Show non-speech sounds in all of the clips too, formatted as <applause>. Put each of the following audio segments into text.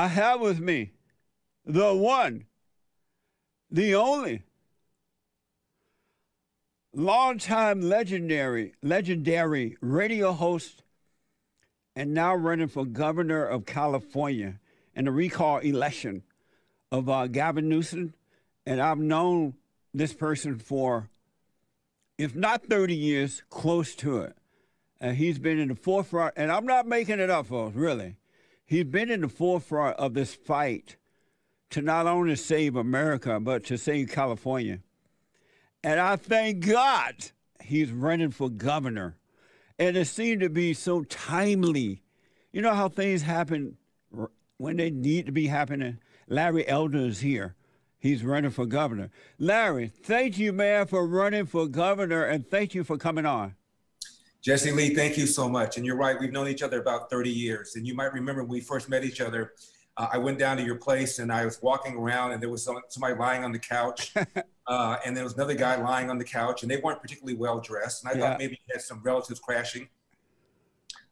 I have with me the one, the only, longtime legendary, legendary radio host, and now running for governor of California in the recall election of uh, Gavin Newsom. And I've known this person for, if not 30 years, close to it. And he's been in the forefront, and I'm not making it up, folks, really. He's been in the forefront of this fight to not only save America, but to save California. And I thank God he's running for governor. And it seemed to be so timely. You know how things happen when they need to be happening? Larry Elder is here. He's running for governor. Larry, thank you, man, for running for governor, and thank you for coming on. Jesse Lee, thank you so much. And you're right, we've known each other about 30 years. And you might remember when we first met each other, uh, I went down to your place and I was walking around and there was some, somebody lying on the couch. <laughs> uh, and there was another guy lying on the couch and they weren't particularly well dressed. And I yeah. thought maybe you had some relatives crashing.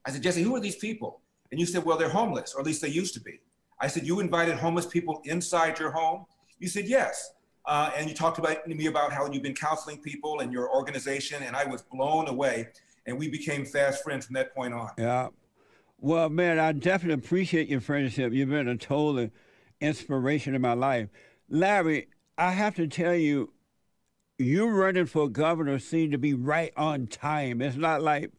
I said, Jesse, who are these people? And you said, well, they're homeless, or at least they used to be. I said, you invited homeless people inside your home? You said, yes. Uh, and you talked about me about how you've been counseling people and your organization, and I was blown away and we became fast friends from that point on. Yeah. Well, man, I definitely appreciate your friendship. You've been a total inspiration in my life. Larry, I have to tell you, you running for governor seemed to be right on time. It's not like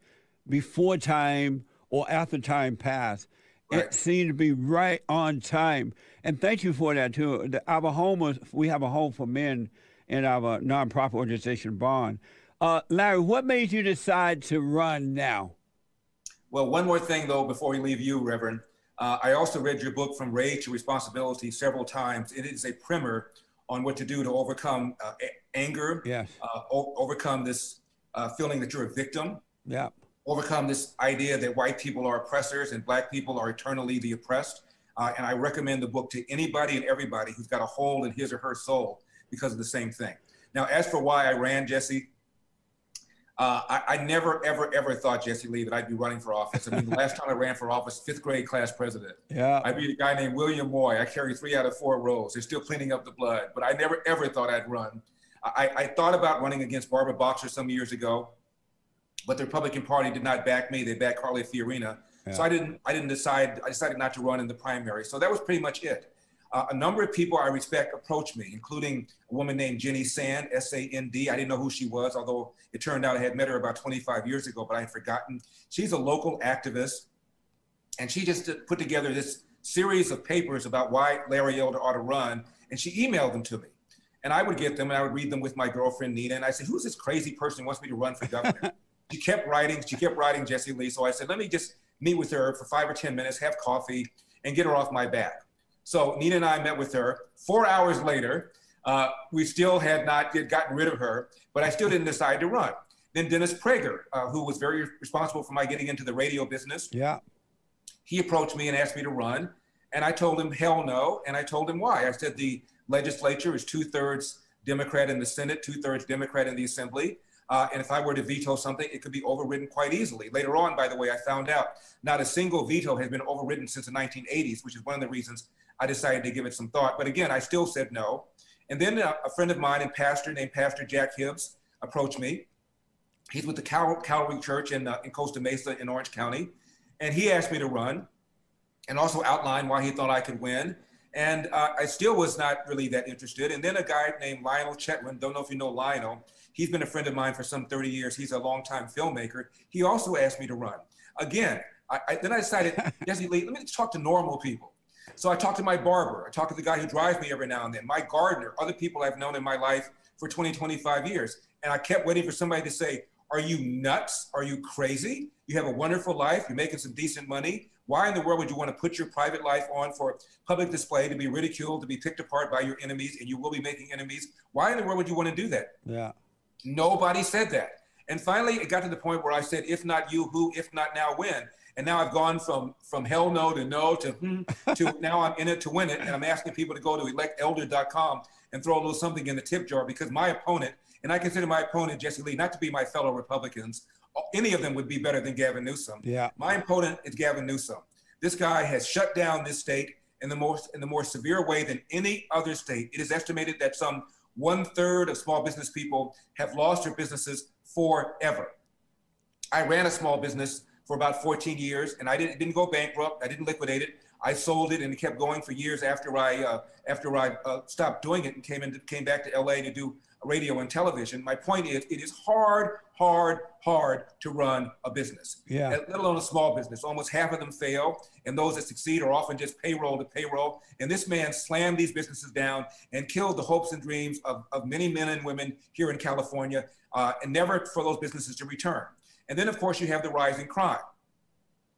before time or after time passed. Right. It seemed to be right on time. And thank you for that, too. Our home, we have a home for men in our nonprofit organization, Bond. Uh, Larry, what made you decide to run now? Well, one more thing, though, before we leave you, Reverend. Uh, I also read your book, From Rage to Responsibility, several times. It is a primer on what to do to overcome uh, anger, yes. Uh, o- overcome this uh, feeling that you're a victim, yeah. overcome this idea that white people are oppressors and black people are eternally the oppressed. Uh, and I recommend the book to anybody and everybody who's got a hole in his or her soul because of the same thing. Now, as for why I ran, Jesse, uh, I, I, never, ever, ever thought, Jesse Lee, that I'd be running for office. I mean, the last time I ran for office, fifth grade class president. Yeah. I beat a guy named William Moy. I carry three out of four rows. They're still cleaning up the blood, but I never, ever thought I'd run. I, I thought about running against Barbara Boxer some years ago, but the Republican Party did not back me. They backed Carly Fiorina. Yeah. So I didn't, I didn't decide, I decided not to run in the primary. So that was pretty much it. Uh, a number of people I respect approached me, including a woman named Jenny Sand, S A N D. I didn't know who she was, although it turned out I had met her about 25 years ago, but I had forgotten. She's a local activist, and she just put together this series of papers about why Larry Elder ought to run, and she emailed them to me. And I would get them and I would read them with my girlfriend Nina, and I said, Who's this crazy person who wants me to run for governor? <laughs> she kept writing, she kept writing Jesse Lee. So I said, Let me just meet with her for five or 10 minutes, have coffee, and get her off my back. So Nina and I met with her. Four hours later, uh, we still had not yet gotten rid of her, but I still didn't decide to run. Then Dennis Prager, uh, who was very responsible for my getting into the radio business, yeah, he approached me and asked me to run, and I told him hell no, and I told him why. I said the legislature is two thirds Democrat in the Senate, two thirds Democrat in the Assembly. Uh, and if I were to veto something, it could be overridden quite easily. Later on, by the way, I found out not a single veto has been overridden since the 1980s, which is one of the reasons I decided to give it some thought. But again, I still said no. And then a, a friend of mine and pastor named Pastor Jack Hibbs approached me. He's with the Cal- Calvary Church in, uh, in Costa Mesa in Orange County. And he asked me to run and also outline why he thought I could win. And uh, I still was not really that interested. And then a guy named Lionel Chetwynd, don't know if you know Lionel, he's been a friend of mine for some 30 years. He's a longtime filmmaker. He also asked me to run. Again, I, I, then I decided, <laughs> Jesse Lee, let me talk to normal people. So I talked to my barber. I talked to the guy who drives me every now and then, my gardener, other people I've known in my life for 20, 25 years. And I kept waiting for somebody to say, Are you nuts? Are you crazy? You have a wonderful life. You're making some decent money. Why in the world would you want to put your private life on for public display, to be ridiculed, to be picked apart by your enemies, and you will be making enemies? Why in the world would you want to do that? Yeah. Nobody said that. And finally, it got to the point where I said, if not you, who, if not now, when? And now I've gone from from hell no to no to hmm to <laughs> now I'm in it to win it. And I'm asking people to go to electelder.com and throw a little something in the tip jar because my opponent, and I consider my opponent, Jesse Lee, not to be my fellow Republicans. Any of them would be better than Gavin Newsom. Yeah. My opponent is Gavin Newsom. This guy has shut down this state in the most in the more severe way than any other state. It is estimated that some one third of small business people have lost their businesses forever. I ran a small business for about 14 years, and I didn't, didn't go bankrupt. I didn't liquidate it. I sold it, and it kept going for years after I uh, after I uh, stopped doing it and came in came back to LA to do radio and television. My point is, it is hard, hard, hard to run a business. Yeah. Let alone a small business. Almost half of them fail, and those that succeed are often just payroll to payroll. And this man slammed these businesses down and killed the hopes and dreams of, of many men and women here in California, uh, and never for those businesses to return. And then, of course, you have the rising crime.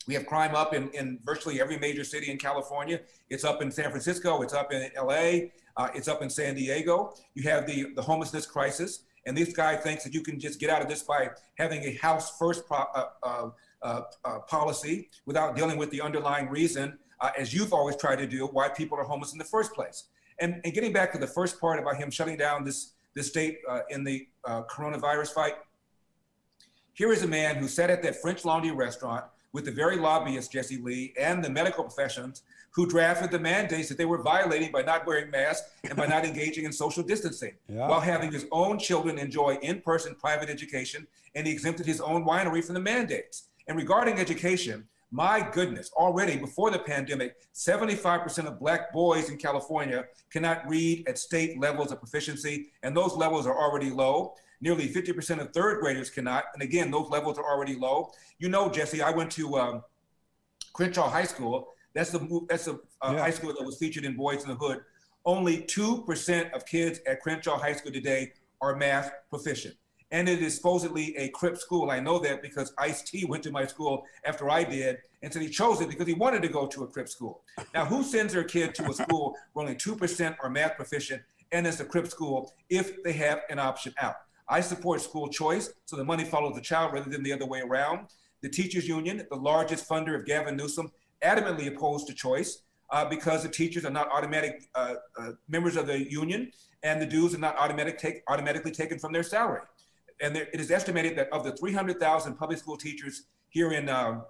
We have crime up in, in virtually every major city in California. It's up in San Francisco. It's up in LA. Uh, it's up in San Diego. You have the, the homelessness crisis. And this guy thinks that you can just get out of this by having a house first pro, uh, uh, uh, uh policy without dealing with the underlying reason, uh, as you've always tried to do, why people are homeless in the first place. And, and getting back to the first part about him shutting down this, this state in the coronavirus fight, here is a man who sat at that French Laundry restaurant with the very lobbyists, Jesse Lee, and the medical professions who drafted the mandates that they were violating by not wearing masks and by not <laughs> engaging in social distancing yeah. while having his own children enjoy in person private education. And he exempted his own winery from the mandates. And regarding education, my goodness, already before the pandemic, 75% of Black boys in California cannot read at state levels of proficiency, and those levels are already low. Nearly 50% of third graders cannot. And again, those levels are already low. You know, Jesse, I went to um, Crenshaw High School. That's the that's a uh, yeah. high school that was featured in Boyz n the Hood. Only 2% of kids at Crenshaw High School today are math proficient. And it is supposedly a Crip school. I know that because Ice T went to my school after I did, and so he chose it because he wanted to go to a Crip school. Now, who sends their kid to a school where only 2% are math proficient and it's a Crip school if they have an option out? I support school choice, so the money follows the child rather than the other way around. The teachers union, the largest funder of Gavin Newsom, adamantly opposed to choice uh, because the teachers are not automatic uh, uh, members of the union and the dues are not automatic take, automatically taken from their salary. And there, it is estimated that of the 300,000 public school teachers here in, um,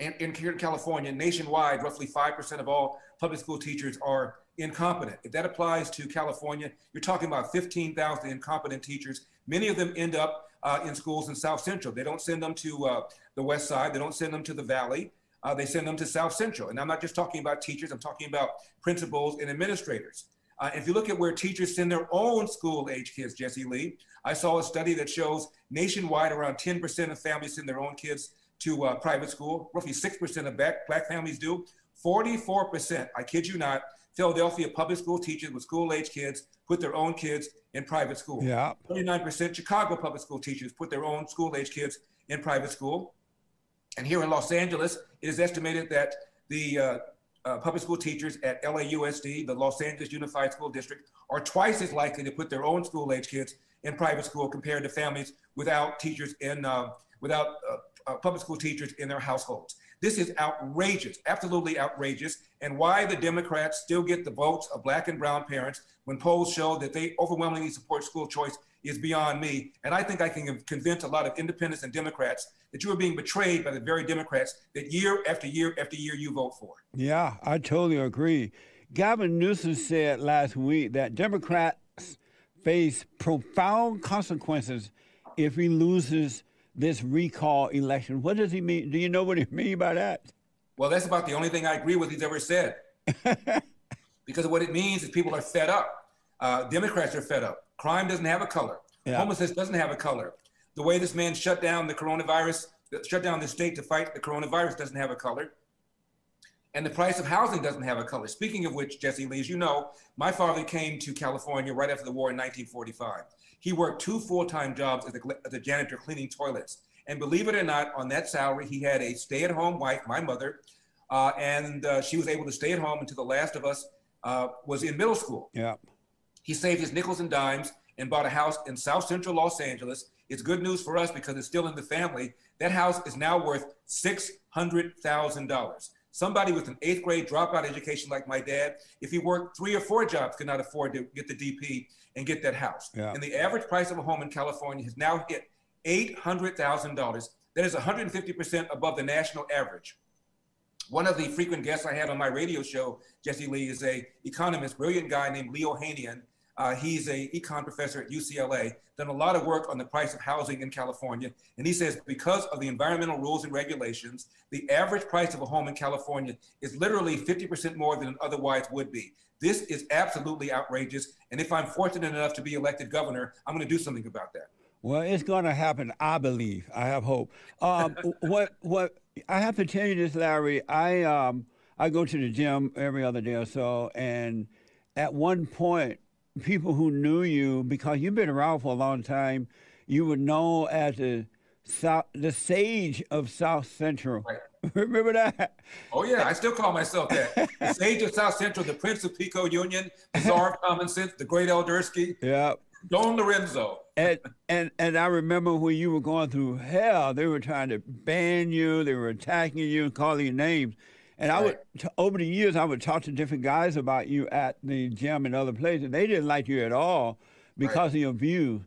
in, in California, nationwide, roughly 5% of all public school teachers are incompetent. If that applies to California, you're talking about 15,000 incompetent teachers. Many of them end up uh, in schools in South Central. They don't send them to uh, the West Side. They don't send them to the Valley. Uh, they send them to South Central. And I'm not just talking about teachers. I'm talking about principals and administrators. Uh, if you look at where teachers send their own school age kids, Jesse Lee, I saw a study that shows nationwide around 10% of families send their own kids to uh, private school. Roughly 6% of black, black families do. 44%, I kid you not, Philadelphia public school teachers with school age kids put their own kids in private school. Yeah. 39% Chicago public school teachers put their own school age kids in private school. And here in Los Angeles, it is estimated that the uh, uh, public school teachers at LAUSD, the Los Angeles Unified School District, are twice as likely to put their own school age kids in private school compared to families without teachers in, uh, without uh, uh, public school teachers in their households. This is outrageous, absolutely outrageous. And why the Democrats still get the votes of black and brown parents when polls show that they overwhelmingly support school choice is beyond me. And I think I can convince a lot of independents and Democrats that you are being betrayed by the very Democrats that year after year after year you vote for. Yeah, I totally agree. Gavin Newsom said last week that Democrats face profound consequences if he loses this recall election. What does he mean? Do you know what he <laughs> mean by that? Well, that's about the only thing I agree with he's ever said. <laughs> because what it means is people are fed up. Uh, Democrats are fed up. Crime doesn't have a color. Yeah. Homelessness doesn't have a color. The way this man shut down the coronavirus, shut down the state to fight the coronavirus doesn't have a color. And the price of housing doesn't have a color. Speaking of which, Jesse Lee, as you know, my father came to California right after the war in 1945. He worked two full-time jobs as a, as a janitor cleaning toilets. And believe it or not, on that salary, he had a stay-at-home wife, my mother, uh, and uh, she was able to stay at home until the last of us uh, was in middle school. Yeah. He saved his nickels and dimes and bought a house in South Central Los Angeles. It's good news for us because it's still in the family. That house is now worth six hundred thousand dollars. Somebody with an eighth grade dropout education like my dad, if he worked three or four jobs, could not afford to get the DP and get that house. Yeah. And the average price of a home in California has now hit $800,000. That is 150% above the national average. One of the frequent guests I had on my radio show, Jesse Lee, is a economist, brilliant guy named Lee Ohanian. Uh, he's a econ professor at UCLA, done a lot of work on the price of housing in California. And he says because of the environmental rules and regulations, the average price of a home in California is literally 50% more than it otherwise would be. This is absolutely outrageous. And if I'm fortunate enough to be elected governor, I'm going to do something about that. Well, it's going to happen, I believe. I have hope. Um, <laughs> what what I have to tell you this, Larry. I um, I go to the gym every other day or so, and at one point, people who knew you because you've been around for a long time, you were known as the South, the sage of South Central. Right. <laughs> Remember that? Oh yeah, I still call myself that. The <laughs> sage of South Central, the Prince of Pico Union, the Czar of <laughs> Common Sense, the Great Eldersky. Yeah. Don Lorenzo. and and and I remember when you were going through hell, they were trying to ban you, they were attacking you, and calling you names. And I would, over the years, I would talk to different guys about you at the gym and other places. They didn't like you at all because right. of your views.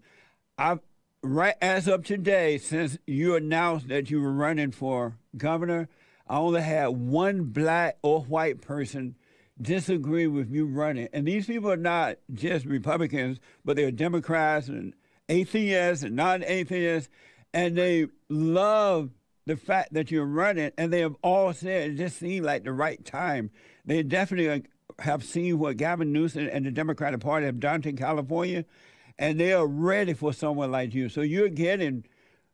I, right as of today, since you announced that you were running for governor, I only had one black or white person disagree with you running. And these people are not just Republicans, but they're Democrats and atheists and non-atheists, and they love the fact that you're running, and they have all said it just seemed like the right time. They definitely have seen what Gavin Newsom and the Democratic Party have done to California, and they are ready for someone like you. So you're getting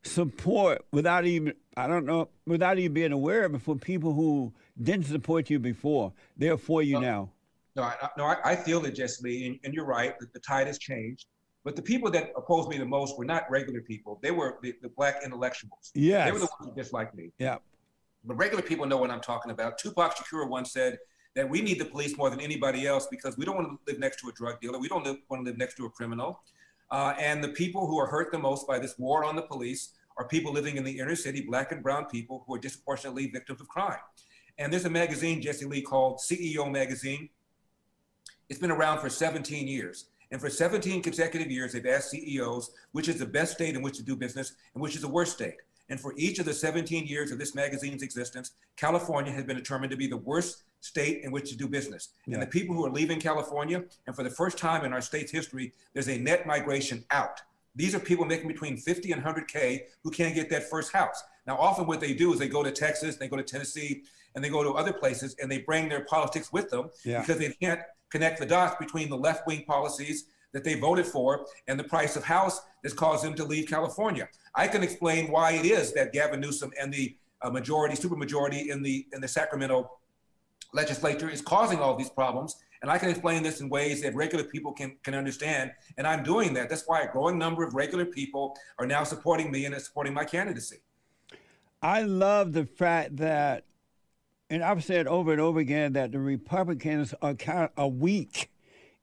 support without even, I don't know, without even being aware of it for people who didn't support you before. They're for you no, now. No, I, no, I, I feel it, Jesse Lee, and, and you're right. The, the tide has changed. But the people that opposed me the most were not regular people. They were the, the black intellectuals. Yeah. They were the ones who disliked me. Yeah. But regular people know what I'm talking about. Tupac Shakur once said that we need the police more than anybody else because we don't want to live next to a drug dealer. We don't live, want to live next to a criminal. Uh, and the people who are hurt the most by this war on the police are people living in the inner city, black and brown people who are disproportionately victims of crime. And there's a magazine, Jesse Lee, called CEO Magazine. It's been around for 17 years. And for 17 consecutive years, they've asked CEOs which is the best state in which to do business and which is the worst state. And for each of the 17 years of this magazine's existence, California has been determined to be the worst state in which to do business. Yeah. And the people who are leaving California, and for the first time in our state's history, there's a net migration out. These are people making between 50 and 100K who can't get that first house. Now, often what they do is they go to Texas, they go to Tennessee, and they go to other places, and they bring their politics with them yeah. because they can't connect the dots between the left wing policies that they voted for and the price of house that's caused them to leave California. I can explain why it is that Gavin Newsom and the uh, majority, supermajority in the in the Sacramento legislature is causing all these problems. And I can explain this in ways that regular people can, can understand. And I'm doing that. That's why a growing number of regular people are now supporting me and supporting my candidacy. I love the fact that and I've said over and over again that the Republicans are kind of weak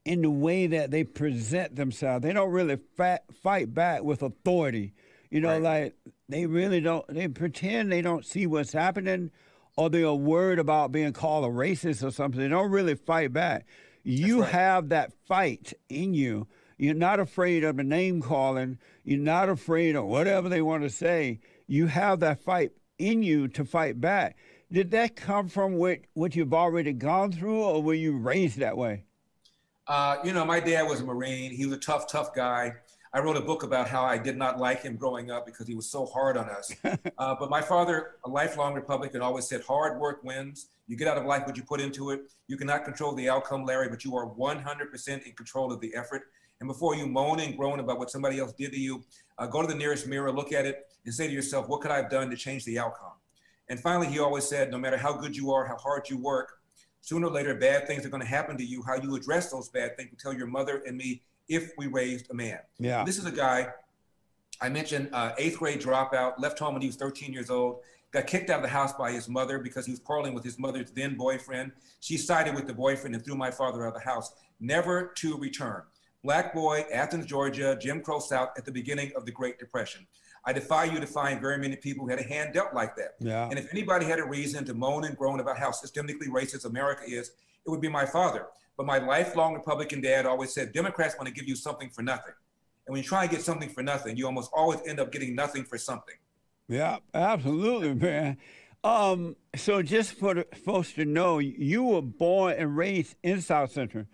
in the way that they present themselves. They don't really fight, fight back with authority. You know, right. like they really don't. They pretend they don't see what's happening, or they're worried about being called a racist or something. They don't really fight back. You right. have that fight in you. You're not afraid of the name calling. You're not afraid of whatever they want to say. You have that fight in you to fight back. Did that come from what, what you've already gone through, or were you raised that way? Uh, you know, my dad was a Marine. He was a tough, tough guy. I wrote a book about how I did not like him growing up because he was so hard on us. <laughs> uh, but my father, a lifelong Republican, always said, hard work wins. You get out of life what you put into it. You cannot control the outcome, Larry, but you are 100% in control of the effort. And before you moan and groan about what somebody else did to you, uh, go to the nearest mirror, look at it, and say to yourself, what could I have done to change the outcome? And finally, he always said, no matter how good you are, how hard you work, sooner or later, bad things are going to happen to you. How you address those bad things will tell your mother and me if we raised a man. Yeah. This is a guy, I mentioned, uh, eighth grade dropout, left home when he was 13 years old, got kicked out of the house by his mother because he was quarreling with his mother's then boyfriend. She sided with the boyfriend and threw my father out of the house, never to return. Black boy, Athens, Georgia, Jim Crow South at the beginning of the Great Depression. I defy you to find very many people who had a hand dealt like that. Yeah. And if anybody had a reason to moan and groan about how systemically racist America is, it would be my father. But my lifelong Republican dad always said Democrats want to give you something for nothing. And when you try and get something for nothing, you almost always end up getting nothing for something. Yeah, absolutely, man. Um, so just for the folks to know, you were born and raised in South Central.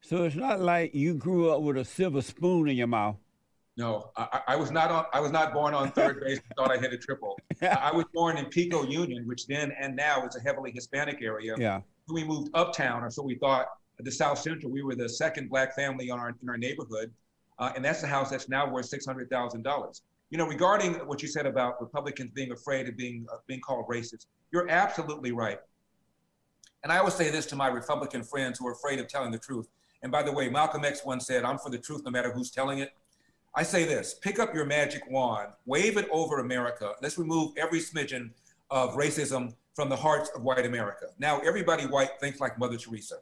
So it's not like you grew up with a silver spoon in your mouth. No, I, I was not on. I was not born on third base. And thought I hit a triple. <laughs> I was born in Pico Union, which then and now is a heavily Hispanic area. Yeah. We moved uptown, or so we thought. The South Central. We were the second black family on our in our neighborhood, uh, and that's the house that's now worth six hundred thousand dollars. You know, regarding what you said about Republicans being afraid of being uh, being called racist, you're absolutely right. And I always say this to my Republican friends who are afraid of telling the truth. And by the way, Malcolm X once said, "I'm for the truth, no matter who's telling it." I say this: pick up your magic wand, wave it over America. Let's remove every smidgen of racism from the hearts of white America. Now, everybody white thinks like Mother Teresa.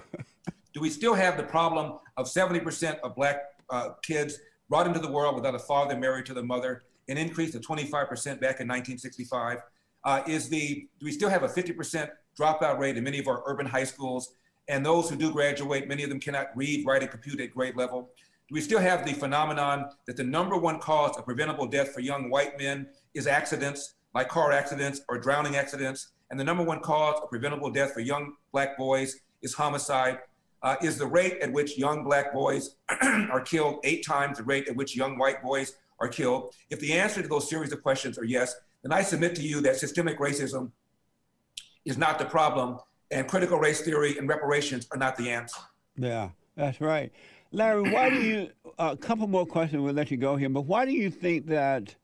<laughs> Do we still have the problem of 70% of black uh, kids brought into the world without a father married to the mother, an increase of 25% back in 1965? Uh, is the do we still have a 50% dropout rate in many of our urban high schools? And those who do graduate, many of them cannot read, write, and compute at grade level. We still have the phenomenon that the number one cause of preventable death for young white men is accidents, like car accidents or drowning accidents? And the number one cause of preventable death for young black boys is homicide. Uh, is the rate at which young black boys <clears throat> are killed eight times the rate at which young white boys are killed? If the answer to those series of questions are yes, then I submit to you that systemic racism is not the problem, and critical race theory and reparations are not the answer. Yeah, that's right. Larry, why do you, uh, a couple more questions, we'll let you go here, but why do you think that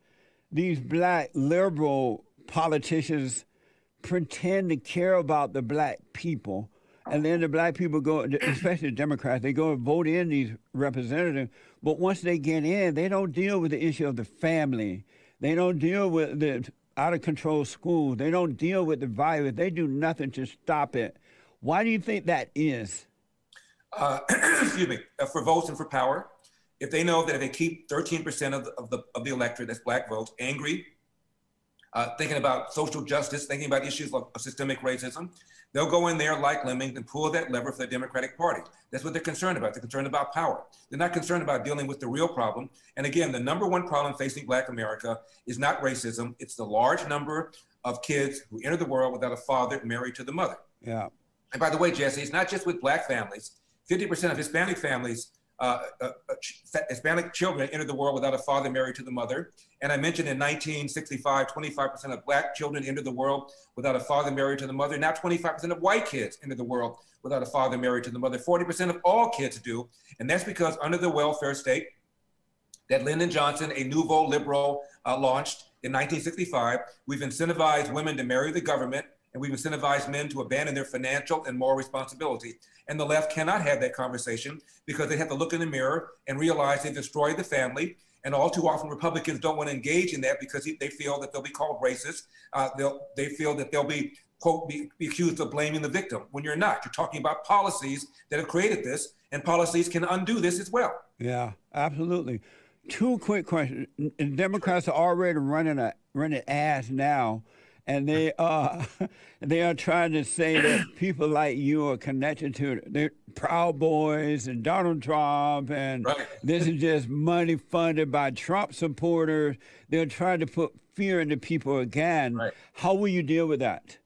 these black liberal politicians pretend to care about the black people? And then the black people go, especially the Democrats, they go and vote in these representatives. But once they get in, they don't deal with the issue of the family. They don't deal with the out of control schools. They don't deal with the violence. They do nothing to stop it. Why do you think that is? Uh, <clears throat> excuse me, uh, for votes and for power. If they know that if they keep 13% of the, of the, of the electorate, that's black votes, angry, uh, thinking about social justice, thinking about issues of, of systemic racism, they'll go in there like lemmings and pull that lever for the Democratic Party. That's what they're concerned about. They're concerned about power. They're not concerned about dealing with the real problem. And again, the number one problem facing Black America is not racism, it's the large number of kids who enter the world without a father married to the mother. Yeah. And by the way, Jesse, it's not just with Black families. 50% of Hispanic families uh, uh, uh Hispanic children entered the world without a father married to the mother. And I mentioned in 1965, 25% of black children entered the world without a father married to the mother. Now 25% of white kids enter the world without a father married to the mother. 40% of all kids do. And that's because under the welfare state that Lyndon Johnson, a nouveau liberal, uh, launched in 1965, we've incentivized women to marry the government and we've incentivized men to abandon their financial and moral responsibility. And the left cannot have that conversation because they have to look in the mirror and realize they've destroyed the family. And all too often, Republicans don't want to engage in that because they feel that they'll be called racist. Uh, they feel that they'll be, quote, be, be accused of blaming the victim when you're not. You're talking about policies that have created this, and policies can undo this as well. Yeah, absolutely. Two quick questions. Democrats are already running a running ads now and they are <laughs> they are trying to say that people like you are connected to the Proud Boys and Donald Trump, and right. this is just money funded by Trump supporters. They're trying to put fear into people again. Right. How will you deal with that?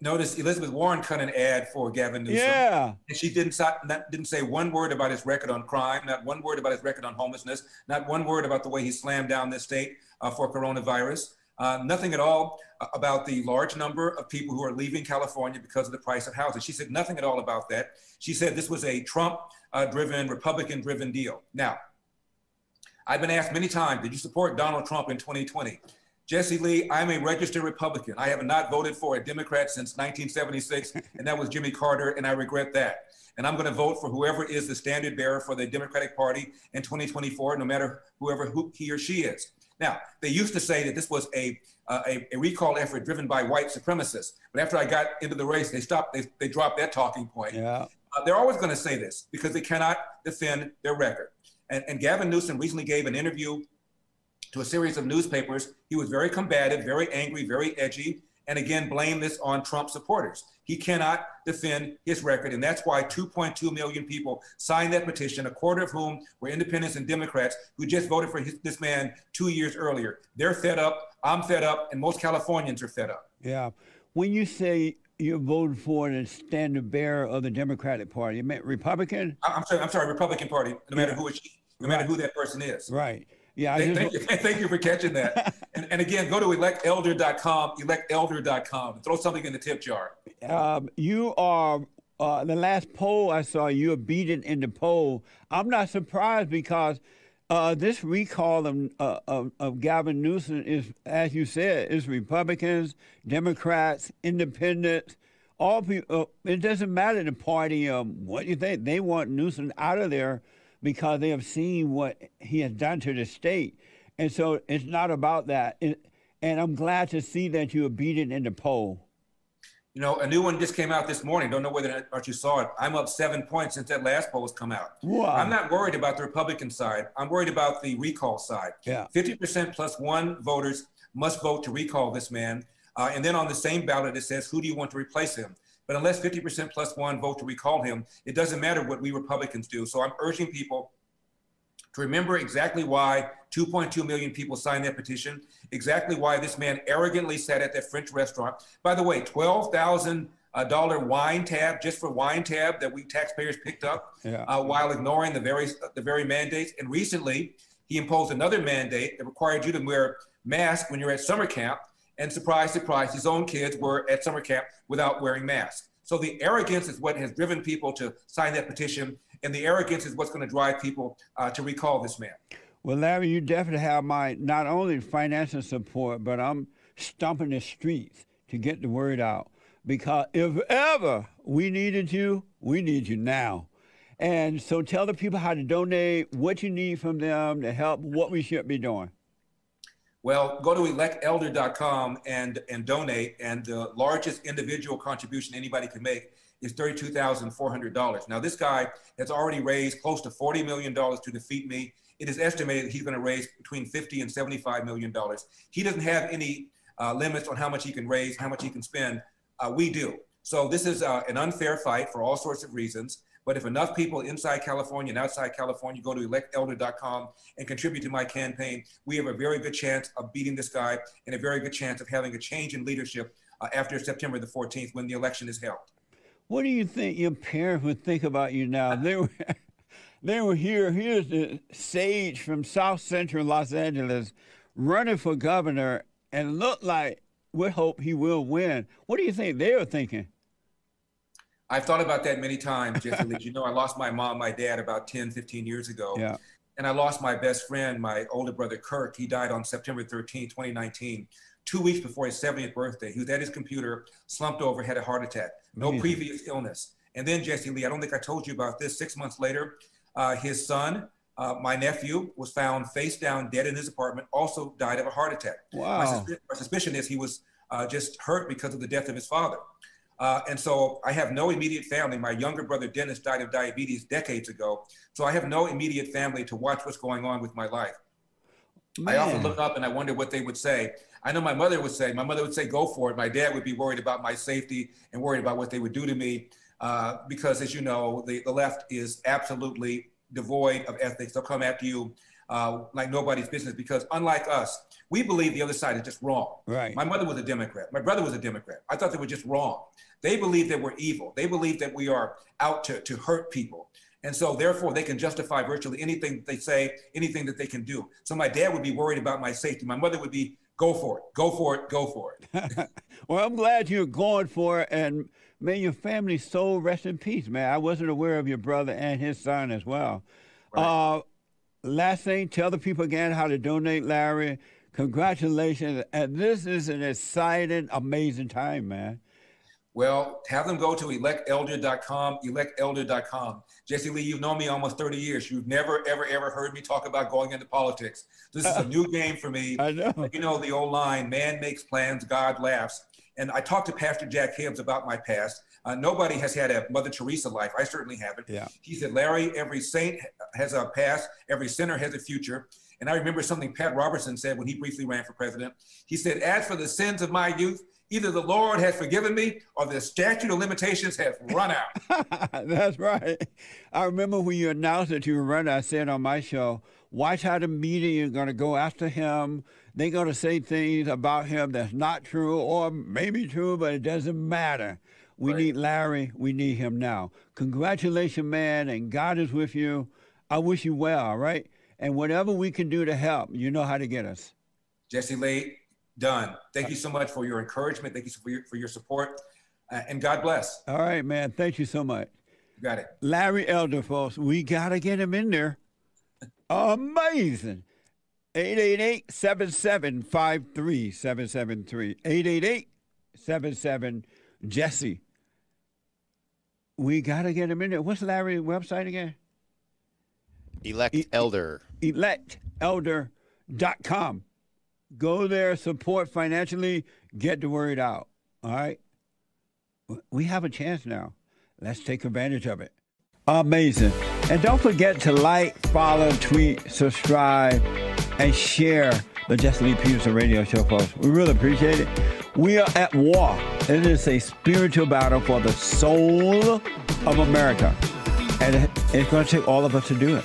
Notice Elizabeth Warren cut an ad for Gavin Newsom. Yeah. And she didn't, not, didn't say one word about his record on crime, not one word about his record on homelessness, not one word about the way he slammed down this state uh, for coronavirus. Uh, nothing at all about the large number of people who are leaving California because of the price of housing. She said nothing at all about that. She said this was a Trump uh, driven, Republican driven deal. Now, I've been asked many times, did you support Donald Trump in 2020? Jesse Lee, I'm a registered Republican. I have not voted for a Democrat since 1976, and that was Jimmy Carter, and I regret that. And I'm going to vote for whoever is the standard bearer for the Democratic Party in 2024, no matter whoever who he or she is. Now, they used to say that this was a, uh, a, a, recall effort driven by white supremacists. But after I got into the race, they stopped, they, they dropped that talking point. Yeah. Uh, they're always going to say this because they cannot defend their record. And, and Gavin Newsom recently gave an interview to a series of newspapers. He was very combative, very angry, very edgy. And again blame this on Trump supporters. He cannot defend his record, and that's why 2.2 million people signed that petition, a quarter of whom were independents and Democrats who just voted for his, this man two years earlier. They're fed up. I'm fed up, and most Californians are fed up. Yeah. When you say you voted for the bearer of the Democratic Party, you meant Republican? I'm sorry, I'm sorry, Republican Party, no matter yeah. who it's, no matter right. who that person is. Right. Yeah. Thank, thank, you, <laughs> thank you for catching that. <laughs> and, and, again, go to electelder.com, electelder.com, throw something in the tip jar. Um, you are, uh, the last poll I saw, you are beaten in the poll. I'm not surprised because uh, this recall of, uh, of, of, Gavin Newsom is, as you said, is Republicans, Democrats, Independents, all people. Uh, it doesn't matter the party. Um, what you think? They want Newsom out of there because they have seen what he has done to the state. And so it's not about that. And I'm glad to see that you are beaten in the poll. You know, a new one just came out this morning. Don't know whether or not you saw it. I'm up seven points since that last poll has come out. Wow. I'm not worried about the Republican side. I'm worried about the recall side. Yeah. 50% plus one voters must vote to recall this man. Uh, and then on the same ballot, it says, who do you want to replace him? But unless 50% plus one vote to recall him, it doesn't matter what we Republicans do. So I'm urging people to remember exactly why 2.2 million people signed that petition, exactly why this man arrogantly sat at that French restaurant. By the way, 12,000 a dollar wine tab just for wine tab that we taxpayers picked up <laughs> yeah. uh, while ignoring the very the very mandates. And recently, he imposed another mandate that required you to wear mask when you're at summer camp. And surprise, surprise, his own kids were at summer camp without wearing masks. So the arrogance is what has driven people to sign that petition, and the arrogance is what's going to drive people uh, to recall this man. Well, Larry, you definitely have my not only financial support, but I'm stomping the streets to get the word out. Because if ever we needed you, we need you now. And so tell the people how to donate, what you need from them to help, what we should be doing. Well, go to electelder.com and, and donate. And the largest individual contribution anybody can make is $32,400. Now, this guy has already raised close to $40 million to defeat me. It is estimated he's going to raise between 50 and $75 million. He doesn't have any uh, limits on how much he can raise, how much he can spend. Uh, we do. So this is uh, an unfair fight for all sorts of reasons. But if enough people inside California and outside California go to electelder.com and contribute to my campaign, we have a very good chance of beating this guy and a very good chance of having a change in leadership uh, after September the 14th when the election is held. What do you think your parents would think about you now? They were, <laughs> they were here. Here's the sage from South Central Los Angeles running for governor and look like we hope he will win. What do you think they were thinking? I've thought about that many times, Jesse <laughs> Lee. You know, I lost my mom, my dad about 10, 15 years ago. Yeah. And I lost my best friend, my older brother, Kirk. He died on September 13, 2019, two weeks before his 70th birthday. He was at his computer, slumped over, had a heart attack, no Amazing. previous illness. And then, Jesse Lee, I don't think I told you about this. Six months later, uh, his son, uh, my nephew, was found face down, dead in his apartment, also died of a heart attack. Wow. My, susp- my suspicion is he was uh, just hurt because of the death of his father. Uh, and so I have no immediate family. My younger brother Dennis died of diabetes decades ago. So I have no immediate family to watch what's going on with my life. Man. I often look up and I wonder what they would say. I know my mother would say, my mother would say, go for it. My dad would be worried about my safety and worried about what they would do to me. Uh, because as you know, the, the left is absolutely devoid of ethics. They'll come after you uh, like nobody's business because unlike us, we believe the other side is just wrong. Right. My mother was a Democrat. My brother was a Democrat. I thought they were just wrong. They believe that we're evil. They believe that we are out to, to hurt people. And so therefore they can justify virtually anything that they say, anything that they can do. So my dad would be worried about my safety. My mother would be, go for it, go for it, go for it. <laughs> well, I'm glad you're going for it. And may your family's soul rest in peace, man. I wasn't aware of your brother and his son as well. Right. Uh, last thing, tell the people again how to donate, Larry. Congratulations. And this is an exciting, amazing time, man. Well, have them go to electelder.com, electelder.com. Jesse Lee, you've known me almost 30 years. You've never, ever, ever heard me talk about going into politics. This is a new <laughs> game for me. I know. You know the old line, man makes plans, God laughs. And I talked to Pastor Jack Hibbs about my past. Uh, nobody has had a Mother Teresa life. I certainly haven't. Yeah. He said, Larry, every saint has a past, every sinner has a future. And I remember something Pat Robertson said when he briefly ran for president. He said, As for the sins of my youth, either the Lord has forgiven me or the statute of limitations has run out. <laughs> That's right. I remember when you announced that you were running, I said on my show, watch how the media are going to go after him. They're going to say things about him that's not true or maybe true, but it doesn't matter. We right. need Larry. We need him now. Congratulations, man, and God is with you. I wish you well, all right? And whatever we can do to help, you know how to get us. Jesse Lee, done. Thank you so much for your encouragement. Thank you for your, for your support. Uh, and God bless. All right, man. Thank you so much. You got it. Larry Elder, folks. We got to get him in there. <laughs> Amazing. 888 7753 773. 888 77 Jesse. We got to get him in there. What's Larry's website again? Elect e- Elder. Electelder.com. Go there, support financially, get the word out. All right? We have a chance now. Let's take advantage of it. Amazing. And don't forget to like, follow, tweet, subscribe, and share the Jesse Lee Peterson radio show, folks. We really appreciate it. We are at war. It is a spiritual battle for the soul of America. And it's going to take all of us to do it.